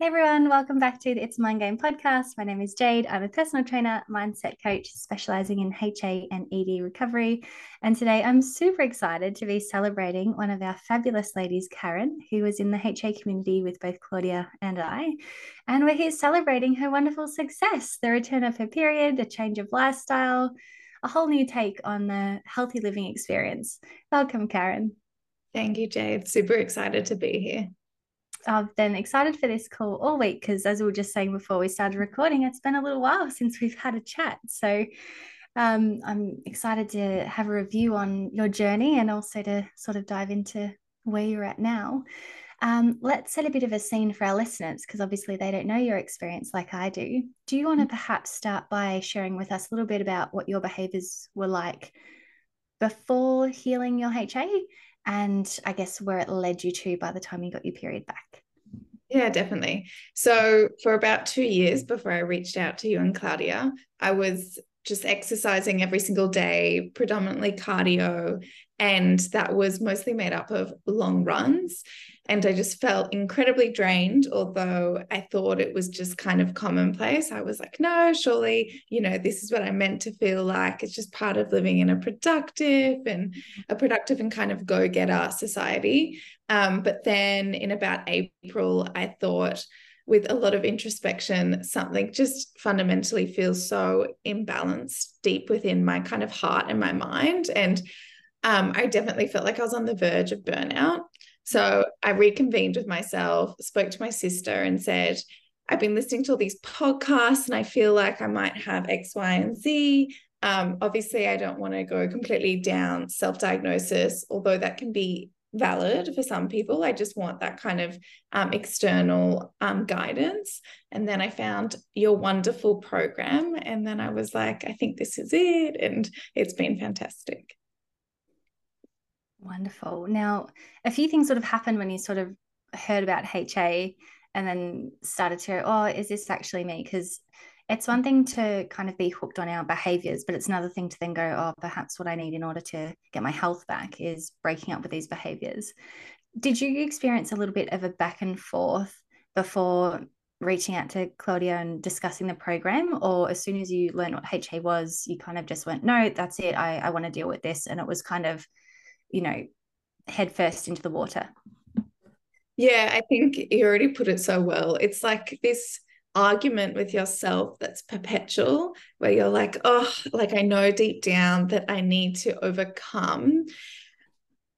Hey everyone, welcome back to the It's a Mind Game podcast. My name is Jade. I'm a personal trainer, mindset coach, specializing in HA and ED recovery. And today I'm super excited to be celebrating one of our fabulous ladies, Karen, who was in the HA community with both Claudia and I. And we're here celebrating her wonderful success, the return of her period, a change of lifestyle, a whole new take on the healthy living experience. Welcome, Karen. Thank you, Jade. Super excited to be here. I've been excited for this call all week because, as we were just saying before we started recording, it's been a little while since we've had a chat. So um, I'm excited to have a review on your journey and also to sort of dive into where you're at now. Um, let's set a bit of a scene for our listeners because obviously they don't know your experience like I do. Do you want to mm-hmm. perhaps start by sharing with us a little bit about what your behaviors were like before healing your HA and I guess where it led you to by the time you got your period back. Yeah, definitely. So, for about two years before I reached out to you and Claudia, I was just exercising every single day, predominantly cardio. And that was mostly made up of long runs. And I just felt incredibly drained, although I thought it was just kind of commonplace. I was like, no, surely, you know, this is what I meant to feel like. It's just part of living in a productive and a productive and kind of go getter society. Um, but then in about April, I thought, with a lot of introspection, something just fundamentally feels so imbalanced deep within my kind of heart and my mind. And um, I definitely felt like I was on the verge of burnout. So I reconvened with myself, spoke to my sister, and said, I've been listening to all these podcasts and I feel like I might have X, Y, and Z. Um, obviously, I don't want to go completely down self diagnosis, although that can be valid for some people. I just want that kind of um, external um, guidance. And then I found your wonderful program. And then I was like, I think this is it. And it's been fantastic. Wonderful. Now, a few things sort of happened when you sort of heard about HA and then started to, oh, is this actually me? Because it's one thing to kind of be hooked on our behaviors, but it's another thing to then go, oh, perhaps what I need in order to get my health back is breaking up with these behaviors. Did you experience a little bit of a back and forth before reaching out to Claudia and discussing the program? Or as soon as you learned what HA was, you kind of just went, no, that's it. I, I want to deal with this. And it was kind of you know, head first into the water. Yeah, I think you already put it so well. It's like this argument with yourself that's perpetual, where you're like, oh, like I know deep down that I need to overcome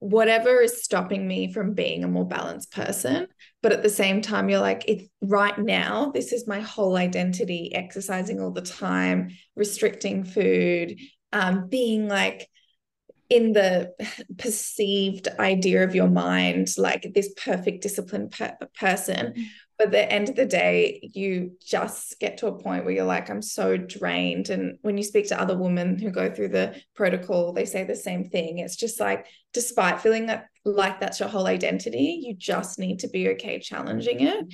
whatever is stopping me from being a more balanced person. But at the same time, you're like, if right now, this is my whole identity, exercising all the time, restricting food, um, being like in the perceived idea of your mind like this perfect disciplined per- person mm. but at the end of the day you just get to a point where you're like i'm so drained. And when you speak to other women who go through the protocol they say the same thing. It's just like despite feeling that like that's your whole identity you just need to be okay challenging it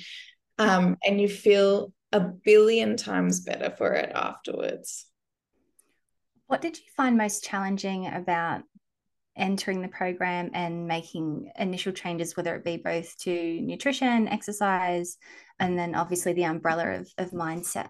um, and you feel a billion times better for it afterwards what did you find most challenging about entering the program and making initial changes, whether it be both to nutrition, exercise, and then obviously the umbrella of, of mindset?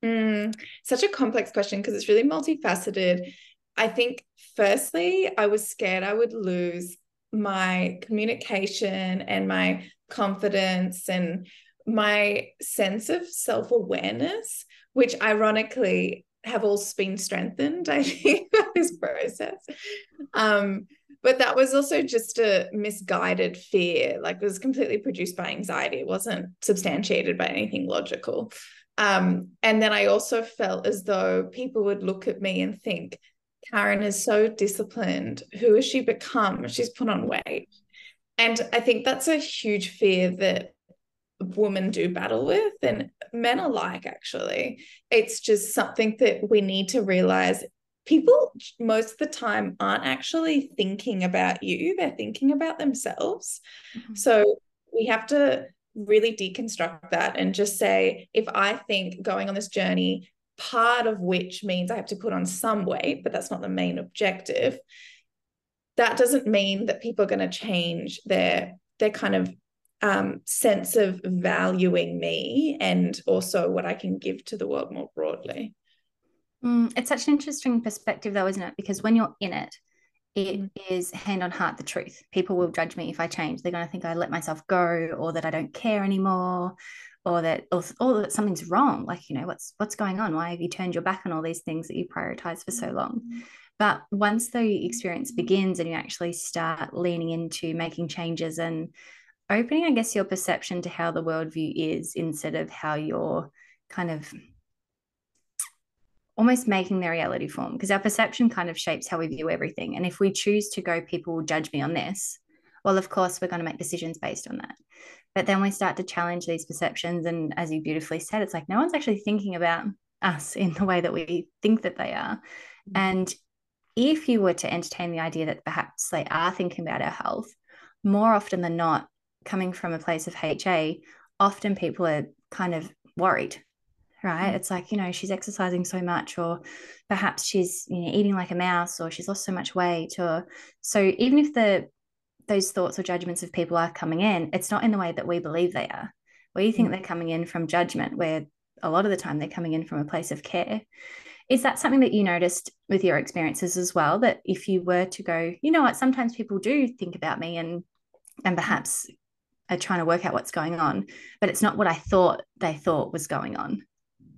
Mm, such a complex question because it's really multifaceted. I think, firstly, I was scared I would lose my communication and my confidence and my sense of self awareness, which ironically have all been strengthened, I think, by this process. Um, but that was also just a misguided fear, like it was completely produced by anxiety. It wasn't substantiated by anything logical. Um, and then I also felt as though people would look at me and think, Karen is so disciplined. Who has she become? She's put on weight. And I think that's a huge fear that women do battle with and men alike actually. It's just something that we need to realize. People most of the time aren't actually thinking about you they're thinking about themselves. Mm-hmm. so we have to really deconstruct that and just say if i think going on this journey part of which means i have to put on some weight but that's not the main objective that doesn't mean that people are going to change their their kind of um, sense of valuing me and also what I can give to the world more broadly. Mm, it's such an interesting perspective, though, isn't it? Because when you're in it, it mm. is hand on heart the truth. People will judge me if I change. They're going to think I let myself go, or that I don't care anymore, or that or, or that something's wrong. Like you know, what's what's going on? Why have you turned your back on all these things that you prioritize for so long? Mm. But once the experience begins and you actually start leaning into making changes and opening, I guess, your perception to how the worldview is instead of how you're kind of almost making their reality form because our perception kind of shapes how we view everything. And if we choose to go, people will judge me on this, well, of course, we're going to make decisions based on that. But then we start to challenge these perceptions. And as you beautifully said, it's like no one's actually thinking about us in the way that we think that they are. Mm-hmm. And if you were to entertain the idea that perhaps they are thinking about our health, more often than not, coming from a place of HA, often people are kind of worried right mm-hmm. it's like you know she's exercising so much or perhaps she's you know eating like a mouse or she's lost so much weight or so even if the those thoughts or judgments of people are coming in it's not in the way that we believe they are we think mm-hmm. they're coming in from judgment where a lot of the time they're coming in from a place of care is that something that you noticed with your experiences as well that if you were to go you know what sometimes people do think about me and and perhaps are trying to work out what's going on but it's not what i thought they thought was going on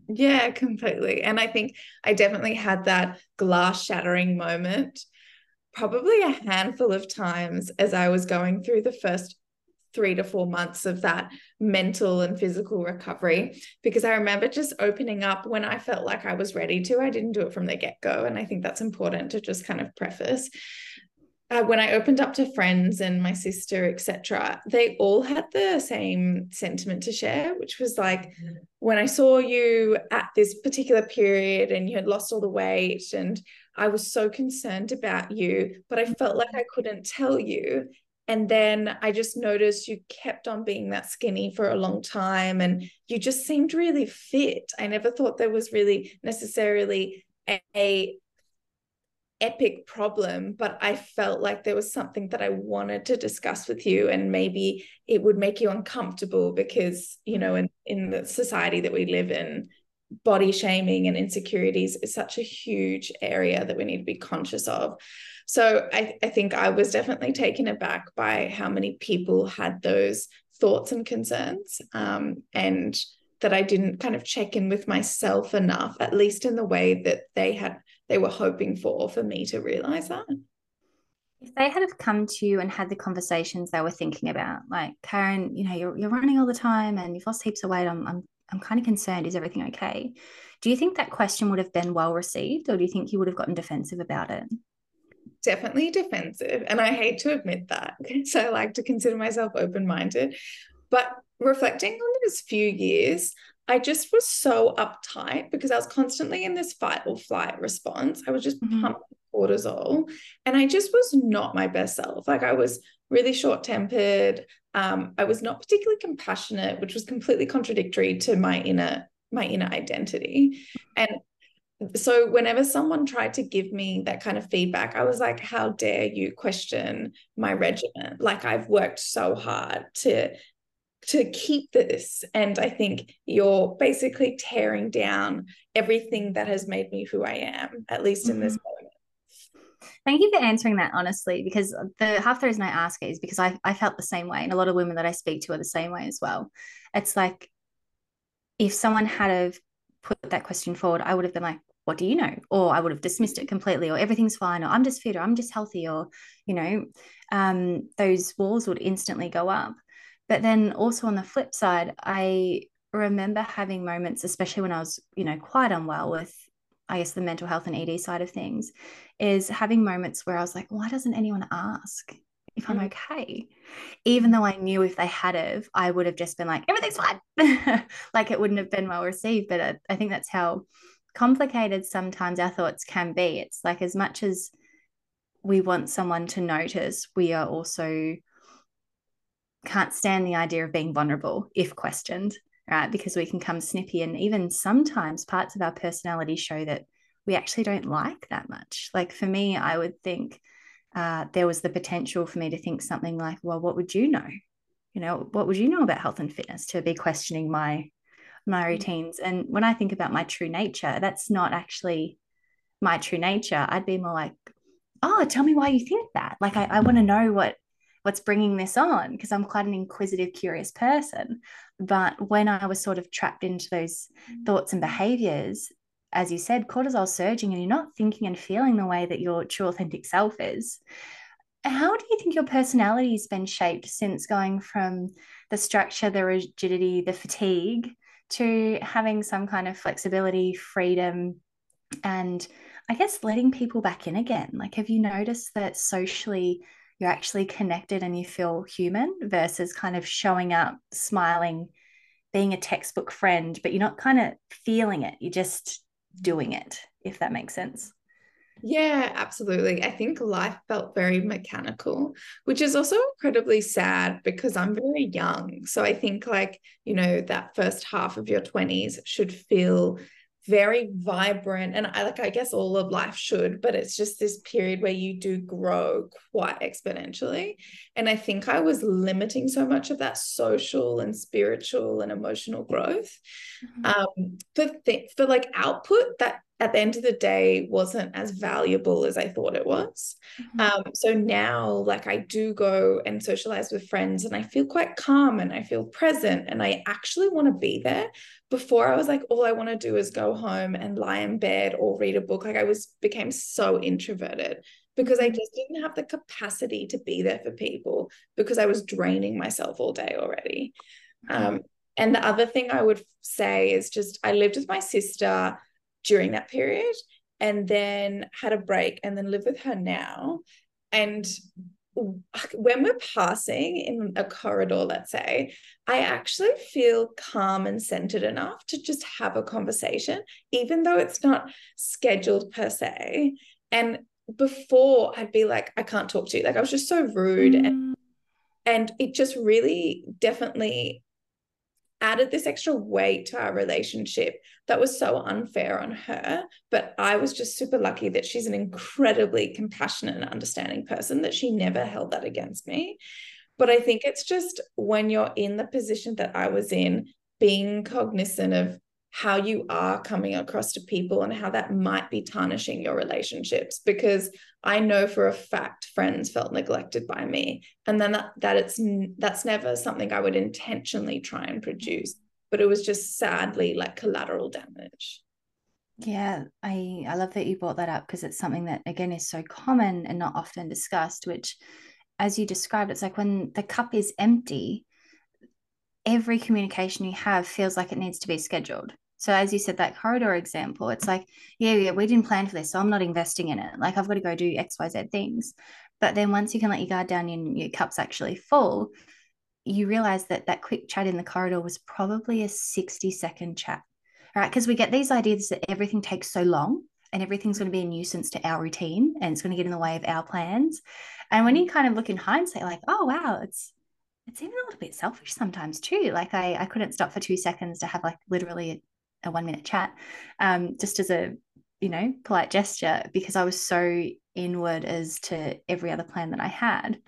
yeah, completely. And I think I definitely had that glass shattering moment probably a handful of times as I was going through the first three to four months of that mental and physical recovery because I remember just opening up when I felt like I was ready to. I didn't do it from the get go. And I think that's important to just kind of preface uh, when I opened up to friends and my sister, etc., they all had the same sentiment to share, which was like, mm-hmm. when I saw you at this particular period and you had lost all the weight, and I was so concerned about you, but I felt like I couldn't tell you. And then I just noticed you kept on being that skinny for a long time and you just seemed really fit. I never thought there was really necessarily a, a epic problem, but I felt like there was something that I wanted to discuss with you, and maybe it would make you uncomfortable because, you know, in, in the society that we live in, body shaming and insecurities is such a huge area that we need to be conscious of. So I, I think I was definitely taken aback by how many people had those thoughts and concerns. Um, and that I didn't kind of check in with myself enough, at least in the way that they had they were hoping for for me to realize that. If they had have come to you and had the conversations they were thinking about, like Karen, you know, you're you're running all the time and you've lost heaps of weight. I'm I'm I'm kind of concerned. Is everything okay? Do you think that question would have been well received, or do you think you would have gotten defensive about it? Definitely defensive. And I hate to admit that. So I like to consider myself open minded. But reflecting on those few years, I just was so uptight because I was constantly in this fight or flight response. I was just mm-hmm. pumping cortisol and I just was not my best self. Like I was really short tempered. Um, I was not particularly compassionate, which was completely contradictory to my inner my inner identity. And so whenever someone tried to give me that kind of feedback, I was like, how dare you question my regimen? Like I've worked so hard to to keep this. And I think you're basically tearing down everything that has made me who I am, at least in this mm-hmm. moment. Thank you for answering that honestly, because the half the reason I ask it is because I, I felt the same way. And a lot of women that I speak to are the same way as well. It's like if someone had have put that question forward, I would have been like, what do you know? Or I would have dismissed it completely, or everything's fine, or I'm just fit, or I'm just healthy, or, you know, um, those walls would instantly go up. But then also on the flip side, I remember having moments, especially when I was, you know, quite unwell with, I guess, the mental health and ED side of things, is having moments where I was like, why doesn't anyone ask if I'm mm. okay? Even though I knew if they had of, I would have just been like, everything's fine. like it wouldn't have been well received. But I, I think that's how complicated sometimes our thoughts can be. It's like as much as we want someone to notice, we are also can't stand the idea of being vulnerable if questioned, right? Because we can come snippy. And even sometimes parts of our personality show that we actually don't like that much. Like for me, I would think uh, there was the potential for me to think something like, well, what would you know? you know, what would you know about health and fitness to be questioning my my mm. routines? And when I think about my true nature, that's not actually my true nature. I'd be more like, oh, tell me why you think that. Like I, I want to know what what's bringing this on because I'm quite an inquisitive, curious person. But when I was sort of trapped into those mm. thoughts and behaviors, as you said, cortisol surging and you're not thinking and feeling the way that your true authentic self is. How do you think your personality has been shaped since going from the structure, the rigidity, the fatigue to having some kind of flexibility, freedom, and I guess letting people back in again? Like, have you noticed that socially you're actually connected and you feel human versus kind of showing up, smiling, being a textbook friend, but you're not kind of feeling it, you're just doing it, if that makes sense. Yeah, absolutely. I think life felt very mechanical, which is also incredibly sad because I'm very young. So I think, like, you know, that first half of your 20s should feel very vibrant and I like I guess all of life should but it's just this period where you do grow quite exponentially and I think I was limiting so much of that social and spiritual and emotional growth mm-hmm. um for th- for like output that at the end of the day wasn't as valuable as I thought it was. Mm-hmm. Um, so now, like, I do go and socialize with friends and I feel quite calm and I feel present and I actually want to be there. Before, I was like, all I want to do is go home and lie in bed or read a book. Like, I was became so introverted because I mm-hmm. just didn't have the capacity to be there for people because I was draining myself all day already. Mm-hmm. Um, and the other thing I would say is just I lived with my sister during that period and then had a break and then live with her now. And when we're passing in a corridor, let's say, I actually feel calm and centered enough to just have a conversation, even though it's not scheduled per se. And before I'd be like, I can't talk to you. Like I was just so rude. Mm. And, and it just really definitely added this extra weight to our relationship that was so unfair on her. But I was just super lucky that she's an incredibly compassionate and understanding person, that she never held that against me. But I think it's just when you're in the position that I was in, being cognizant of how you are coming across to people and how that might be tarnishing your relationships. Because i know for a fact friends felt neglected by me and then that, that it's that's never something i would intentionally try and produce but it was just sadly like collateral damage. Yeah i i love that you brought that up because it's something that again is so common and not often discussed which as you described it's like when the cup is empty every communication you have feels like it needs to be scheduled so as you said, that corridor example, it's like, yeah, yeah, we didn't plan for this, so I'm not investing in it. Like I've got to go do X, Y, Z things. But then once you can let your guard down and your cup's actually full, you realize that that quick chat in the corridor was probably a 60 second chat. right? Because we get these ideas that everything takes so long and everything's going to be a nuisance to our routine and it's going to get in the way of our plans. And when you kind of look in hindsight, like, oh, wow, it's, it's even a little bit selfish sometimes too. Like I, I couldn't stop for two seconds to have like literally a one minute chat, um, just as a you know polite gesture because I was so inward as to every other plan that I had.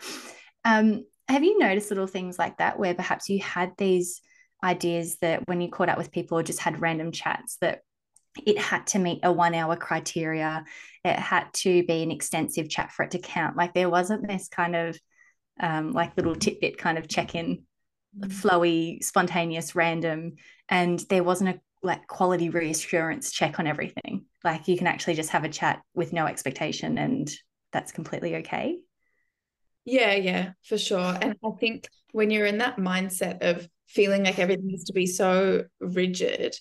Um, have you noticed little things like that where perhaps you had these ideas that when you caught up with people or just had random chats that it had to meet a one hour criteria it had to be an extensive chat for it to count like there wasn't this kind of um, like little tidbit kind of check in mm. flowy spontaneous random and there wasn't a like quality reassurance check on everything. Like you can actually just have a chat with no expectation and that's completely okay. Yeah, yeah, for sure. And I think when you're in that mindset of feeling like everything needs to be so rigid,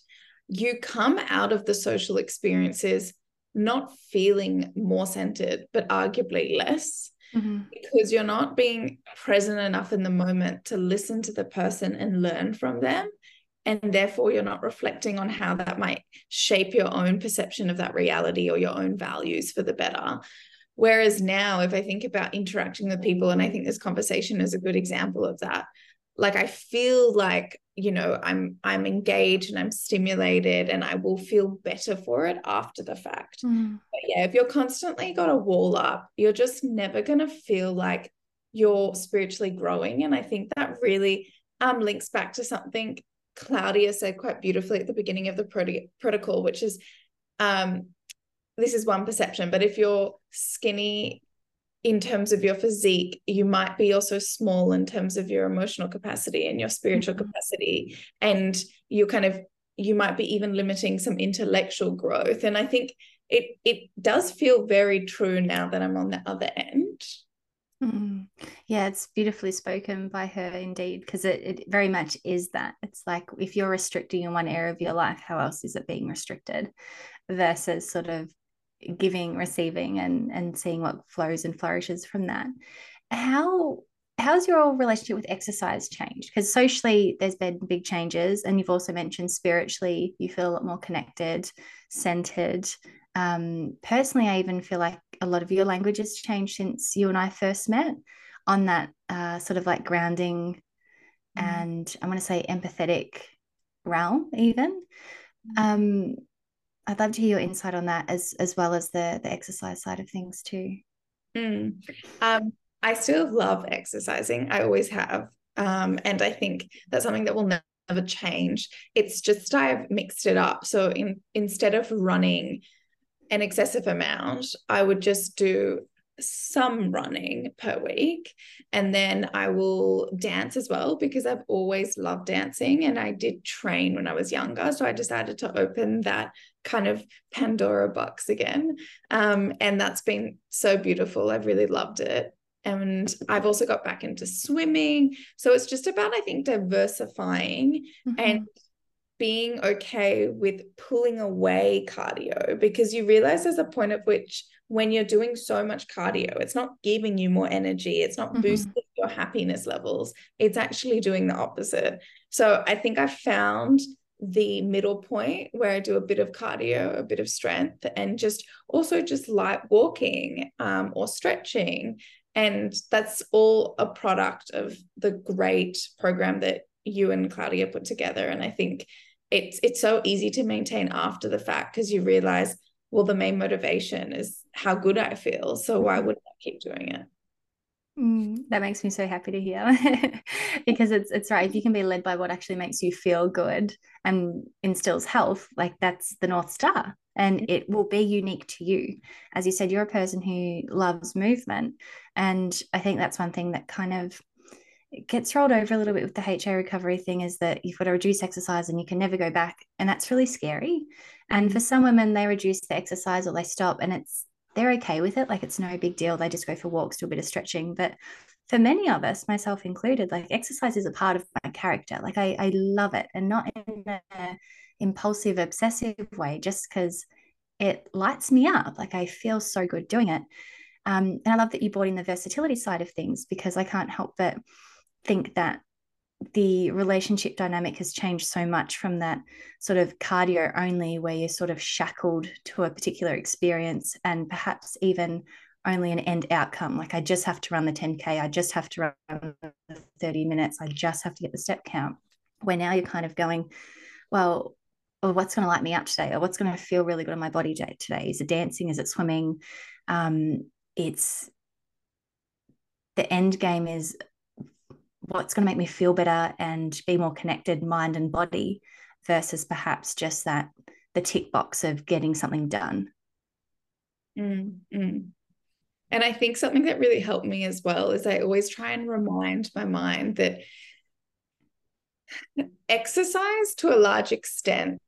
you come out of the social experiences not feeling more centered, but arguably less. Mm-hmm. Because you're not being present enough in the moment to listen to the person and learn from them and therefore you're not reflecting on how that might shape your own perception of that reality or your own values for the better whereas now if i think about interacting with people and i think this conversation is a good example of that like i feel like you know i'm i'm engaged and i'm stimulated and i will feel better for it after the fact mm. but yeah if you're constantly got a wall up you're just never going to feel like you're spiritually growing. And I think that really um, links back to something Claudia said quite beautifully at the beginning of the prot- protocol, which is um, this is one perception, but if you're skinny in terms of your physique, you might be also small in terms of your emotional capacity and your spiritual mm-hmm. capacity. And you kind of, you might be even limiting some intellectual growth. And I think it it does feel very true now that I'm on the other end. Mm. Yeah, it's beautifully spoken by her indeed, because it, it very much is that. It's like if you're restricting in one area of your life, how else is it being restricted? Versus sort of giving, receiving, and and seeing what flows and flourishes from that. How how's your relationship with exercise changed? Because socially, there's been big changes, and you've also mentioned spiritually, you feel a lot more connected, centered. Um, personally, I even feel like a lot of your language has changed since you and I first met on that uh, sort of like grounding mm. and I want to say empathetic realm, even. Mm. Um, I'd love to hear your insight on that as as well as the the exercise side of things too. Mm. Um, I still love exercising. I always have, um, and I think that's something that will never change. It's just I've mixed it up. So in instead of running an excessive amount, I would just do some running per week. And then I will dance as well because I've always loved dancing and I did train when I was younger. So I decided to open that kind of Pandora box again. Um, and that's been so beautiful. I've really loved it. And I've also got back into swimming. So it's just about I think diversifying mm-hmm. and being okay with pulling away cardio because you realize there's a point at which when you're doing so much cardio it's not giving you more energy it's not mm-hmm. boosting your happiness levels it's actually doing the opposite so i think i found the middle point where i do a bit of cardio a bit of strength and just also just light walking um, or stretching and that's all a product of the great program that you and Claudia put together. And I think it's it's so easy to maintain after the fact because you realize, well, the main motivation is how good I feel. So why would I keep doing it? Mm, that makes me so happy to hear because it's it's right. If you can be led by what actually makes you feel good and instills health, like that's the North Star. And it will be unique to you. As you said, you're a person who loves movement. And I think that's one thing that kind of gets rolled over a little bit with the HA recovery thing is that you've got to reduce exercise and you can never go back. And that's really scary. And for some women, they reduce the exercise or they stop and it's they're okay with it. Like it's no big deal. They just go for walks, do a bit of stretching. But for many of us, myself included, like exercise is a part of my character. Like I, I love it and not in a impulsive, obsessive way, just because it lights me up. Like I feel so good doing it. Um, and I love that you brought in the versatility side of things because I can't help but think that the relationship dynamic has changed so much from that sort of cardio only where you're sort of shackled to a particular experience and perhaps even only an end outcome. Like i just have to run the 10k i just have to run 30 minutes i just have to get the step count. Where now you're kind of going well or what's going to light me up today? Or what's going to feel really good on my body today? Is it dancing? Is it swimming? Um, it's the end game is what's going to make me feel better and be more connected mind and body versus perhaps just that the tick box of getting something done mm, mm. and i think something that really helped me as well is i always try and remind my mind that exercise to a large extent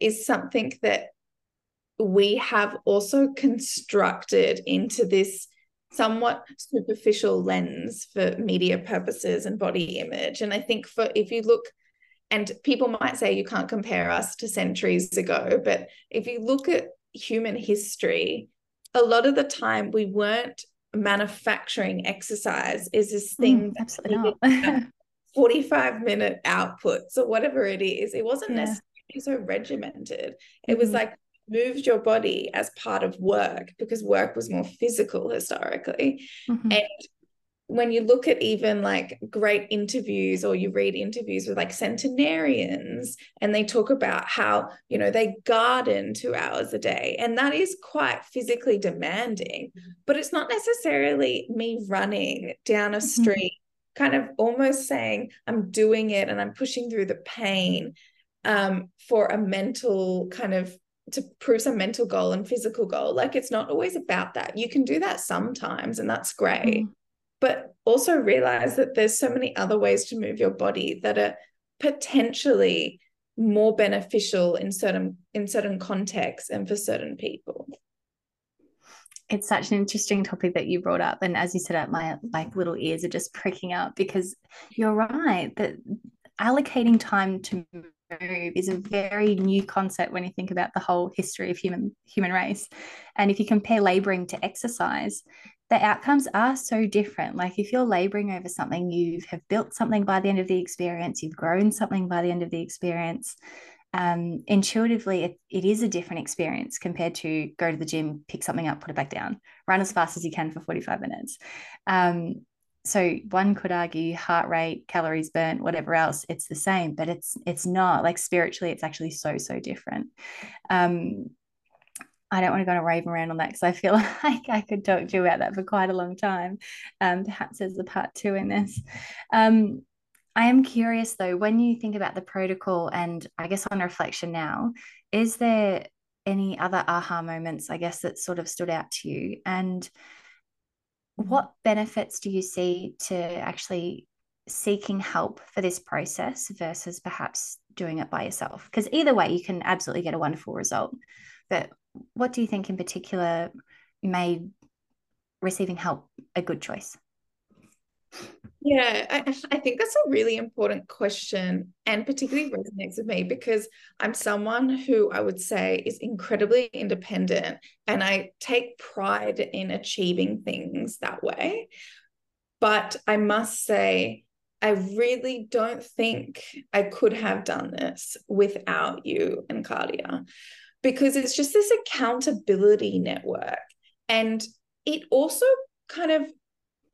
is something that we have also constructed into this somewhat superficial lens for media purposes and body image. And I think for if you look, and people might say you can't compare us to centuries ago, but if you look at human history, a lot of the time we weren't manufacturing exercise is this mm, thing mm, absolutely not. 45 minute outputs or whatever it is. It wasn't yeah. necessarily so regimented. It mm-hmm. was like moved your body as part of work because work was more physical historically. Mm-hmm. And when you look at even like great interviews or you read interviews with like centenarians and they talk about how you know they garden two hours a day and that is quite physically demanding but it's not necessarily me running down a mm-hmm. street mm-hmm. kind of almost saying i'm doing it and i'm pushing through the pain um, for a mental kind of to prove some mental goal and physical goal like it's not always about that. You can do that sometimes and that's great. Mm-hmm but also realize that there's so many other ways to move your body that are potentially more beneficial in certain in certain contexts and for certain people. It's such an interesting topic that you brought up. And as you said my like little ears are just pricking up because you're right that allocating time to is a very new concept when you think about the whole history of human human race and if you compare laboring to exercise the outcomes are so different. Like if you're laboring over something, you have built something by the end of the experience, you've grown something by the end of the experience. Um, intuitively, it, it is a different experience compared to go to the gym, pick something up, put it back down, run as fast as you can for 45 minutes. Um, so one could argue heart rate, calories burnt, whatever else, it's the same, but it's it's not like spiritually, it's actually so so different. Um, I don't want to go on a rave around on that because I feel like I could talk to you about that for quite a long time. Um, perhaps there's a part two in this. Um, I am curious though, when you think about the protocol and I guess on reflection now, is there any other aha moments, I guess, that sort of stood out to you? And what benefits do you see to actually seeking help for this process versus perhaps doing it by yourself? Because either way, you can absolutely get a wonderful result. But what do you think in particular made receiving help a good choice? Yeah, I, I, think that's a really important question and particularly resonates with me because I'm someone who I would say is incredibly independent and I take pride in achieving things that way. But I must say, I really don't think I could have done this without you and Claudia because it's just this accountability network. And it also kind of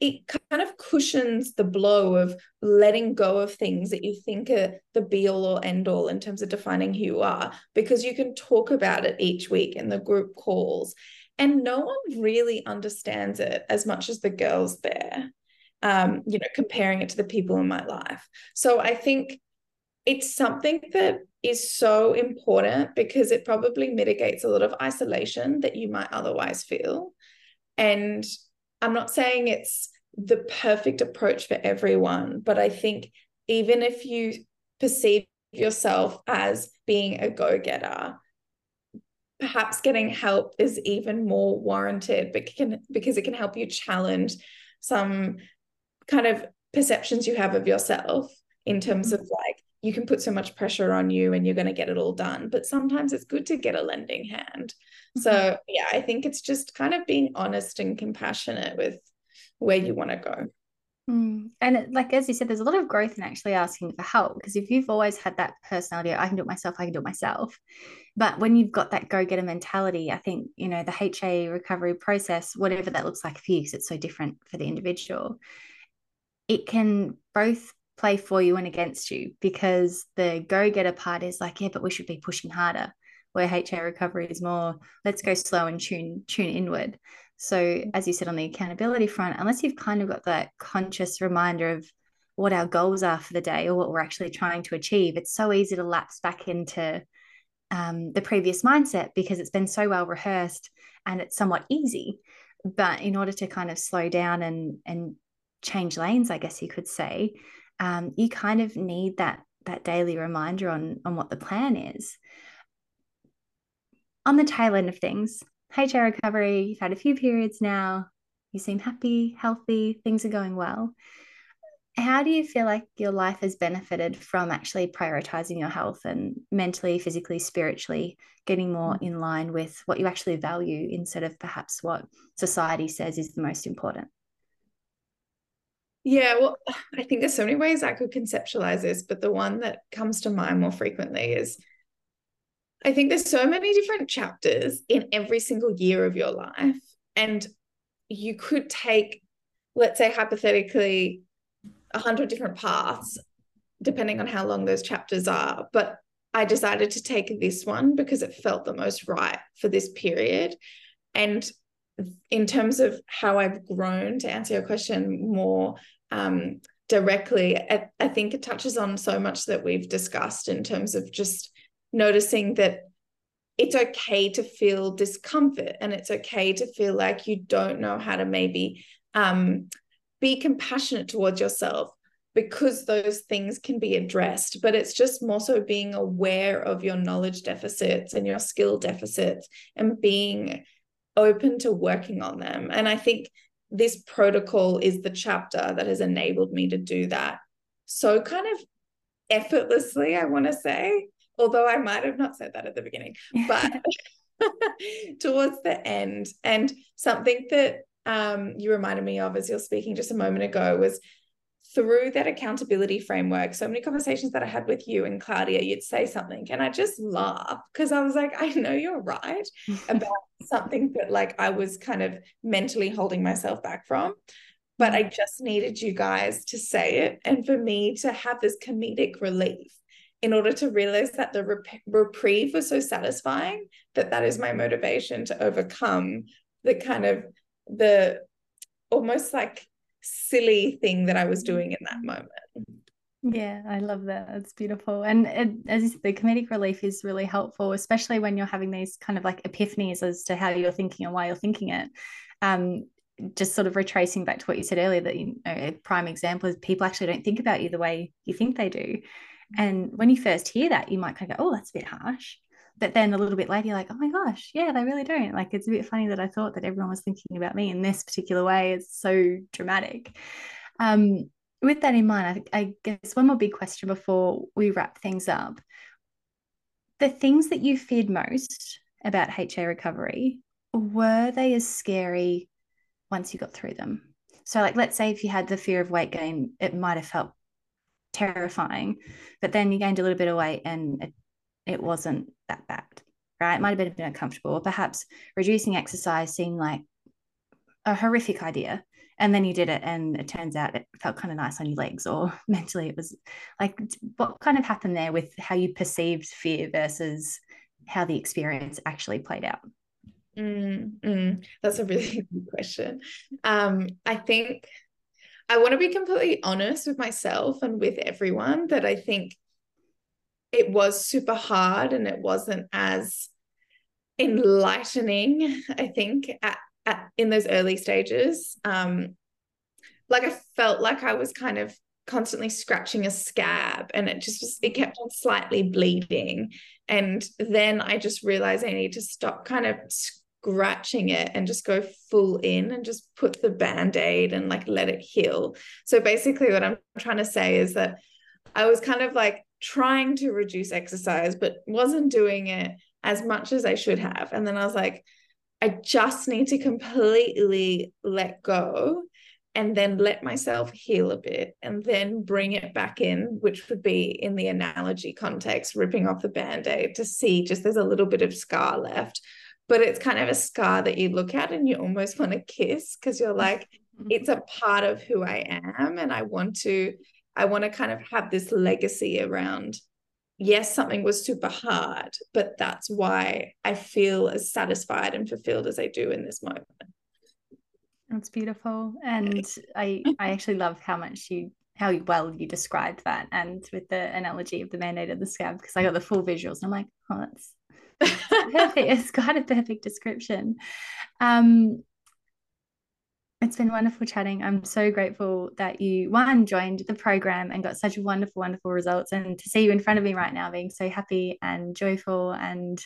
it kind of cushions the blow of letting go of things that you think are the be all or end all in terms of defining who you are, because you can talk about it each week in the group calls. And no one really understands it as much as the girls there, um, you know, comparing it to the people in my life. So I think it's something that is so important because it probably mitigates a lot of isolation that you might otherwise feel. And I'm not saying it's the perfect approach for everyone, but I think even if you perceive yourself as being a go getter, perhaps getting help is even more warranted because it can help you challenge some kind of perceptions you have of yourself in terms of like you can put so much pressure on you and you're going to get it all done but sometimes it's good to get a lending hand mm-hmm. So yeah i think it's just kind of being honest and compassionate with where you want to go mm. and it, like as you said there's a lot of growth in actually asking for help because if you've always had that personality i can do it myself i can do it myself but when you've got that go-getter mentality i think you know the ha recovery process whatever that looks like for you because it's so different for the individual it can both play for you and against you because the go getter part is like, yeah, but we should be pushing harder. Where HA recovery is more, let's go slow and tune tune inward. So as you said on the accountability front, unless you've kind of got that conscious reminder of what our goals are for the day or what we're actually trying to achieve, it's so easy to lapse back into um, the previous mindset because it's been so well rehearsed and it's somewhat easy. But in order to kind of slow down and and change lanes, I guess you could say, um, you kind of need that that daily reminder on on what the plan is. On the tail end of things, HA recovery, you've had a few periods now, you seem happy, healthy, things are going well. How do you feel like your life has benefited from actually prioritizing your health and mentally, physically, spiritually getting more mm. in line with what you actually value instead of perhaps what society says is the most important? Yeah, well, I think there's so many ways I could conceptualize this, but the one that comes to mind more frequently is I think there's so many different chapters in every single year of your life. And you could take let's say hypothetically, a hundred different paths, depending on how long those chapters are. But I decided to take this one because it felt the most right for this period. And in terms of how I've grown, to answer your question more um, directly, I, I think it touches on so much that we've discussed in terms of just noticing that it's okay to feel discomfort and it's okay to feel like you don't know how to maybe um, be compassionate towards yourself because those things can be addressed. But it's just more so being aware of your knowledge deficits and your skill deficits and being open to working on them. And i think this protocol is the chapter that has enabled me to do that so kind of effortlessly i want to say although i might have not said that at the beginning but towards the end and something that um, you reminded me of as you're speaking just a moment ago was through that accountability framework, so many conversations that I had with you and Claudia, you'd say something and I just laugh because I was like, I know you're right about something that like I was kind of mentally holding myself back from. But I just needed you guys to say it and for me to have this comedic relief in order to realize that the rep- reprieve was so satisfying that that is my motivation to overcome the kind of the almost like silly thing that I was doing in that moment. Yeah, I love that. It's beautiful. And it, as the comedic relief is really helpful, especially when you're having these kind of like epiphanies as to how you're thinking and why you're thinking it. Um, just sort of retracing back to what you said earlier, that you know, a prime example is people actually don't think about you the way you think they do. And when you first hear that, you might kind of go, oh, that's a bit harsh but then a little bit later, you're like, oh my gosh, yeah, they really don't. Like, it's a bit funny that I thought that everyone was thinking about me in this particular way. It's so dramatic. Um, with that in mind, I, I guess one more big question before we wrap things up. The things that you feared most about HA recovery, were they as scary once you got through them? So, like, let's say if you had the fear of weight gain, it might have felt terrifying, but then you gained a little bit of weight and it it wasn't that bad, right? It might have been a bit uncomfortable, or perhaps reducing exercise seemed like a horrific idea. And then you did it, and it turns out it felt kind of nice on your legs, or mentally it was like, what kind of happened there with how you perceived fear versus how the experience actually played out? Mm, mm, that's a really good question. Um, I think I want to be completely honest with myself and with everyone that I think it was super hard and it wasn't as enlightening, I think, at, at in those early stages. Um, like I felt like I was kind of constantly scratching a scab and it just was, it kept on slightly bleeding. And then I just realized I need to stop kind of scratching it and just go full in and just put the band-aid and like let it heal. So basically what I'm trying to say is that I was kind of like trying to reduce exercise, but wasn't doing it as much as I should have. And then I was like, I just need to completely let go and then let myself heal a bit and then bring it back in, which would be in the analogy context, ripping off the band aid to see just there's a little bit of scar left. But it's kind of a scar that you look at and you almost want to kiss because you're like, mm-hmm. it's a part of who I am. And I want to I want to kind of have this legacy around yes, something was super hard, but that's why I feel as satisfied and fulfilled as I do in this moment. That's beautiful. And I I actually love how much you how well you described that and with the analogy of the band-aid of the scab because I got the full visuals and I'm like, oh that's perfect. it's got a perfect description. Um it's been wonderful chatting. I'm so grateful that you, one, joined the program and got such wonderful, wonderful results. And to see you in front of me right now, being so happy and joyful and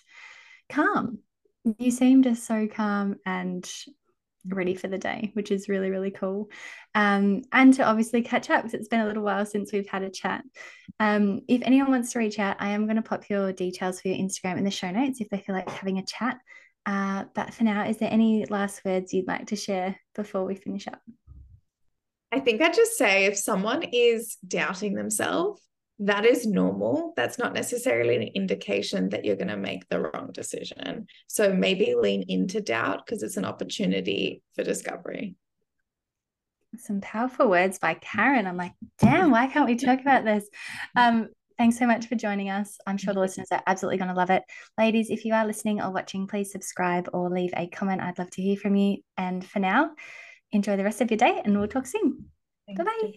calm. You seem just so calm and ready for the day, which is really, really cool. Um, and to obviously catch up because it's been a little while since we've had a chat. Um, if anyone wants to reach out, I am going to pop your details for your Instagram in the show notes if they feel like having a chat. Uh, but for now, is there any last words you'd like to share before we finish up? I think I'd just say if someone is doubting themselves, that is normal. That's not necessarily an indication that you're going to make the wrong decision. So maybe lean into doubt because it's an opportunity for discovery. Some powerful words by Karen. I'm like, damn, why can't we talk about this? Um, thanks so much for joining us. I'm sure the listeners are absolutely going to love it. Ladies, if you are listening or watching, please subscribe or leave a comment. I'd love to hear from you. And for now, enjoy the rest of your day and we'll talk soon. Bye bye.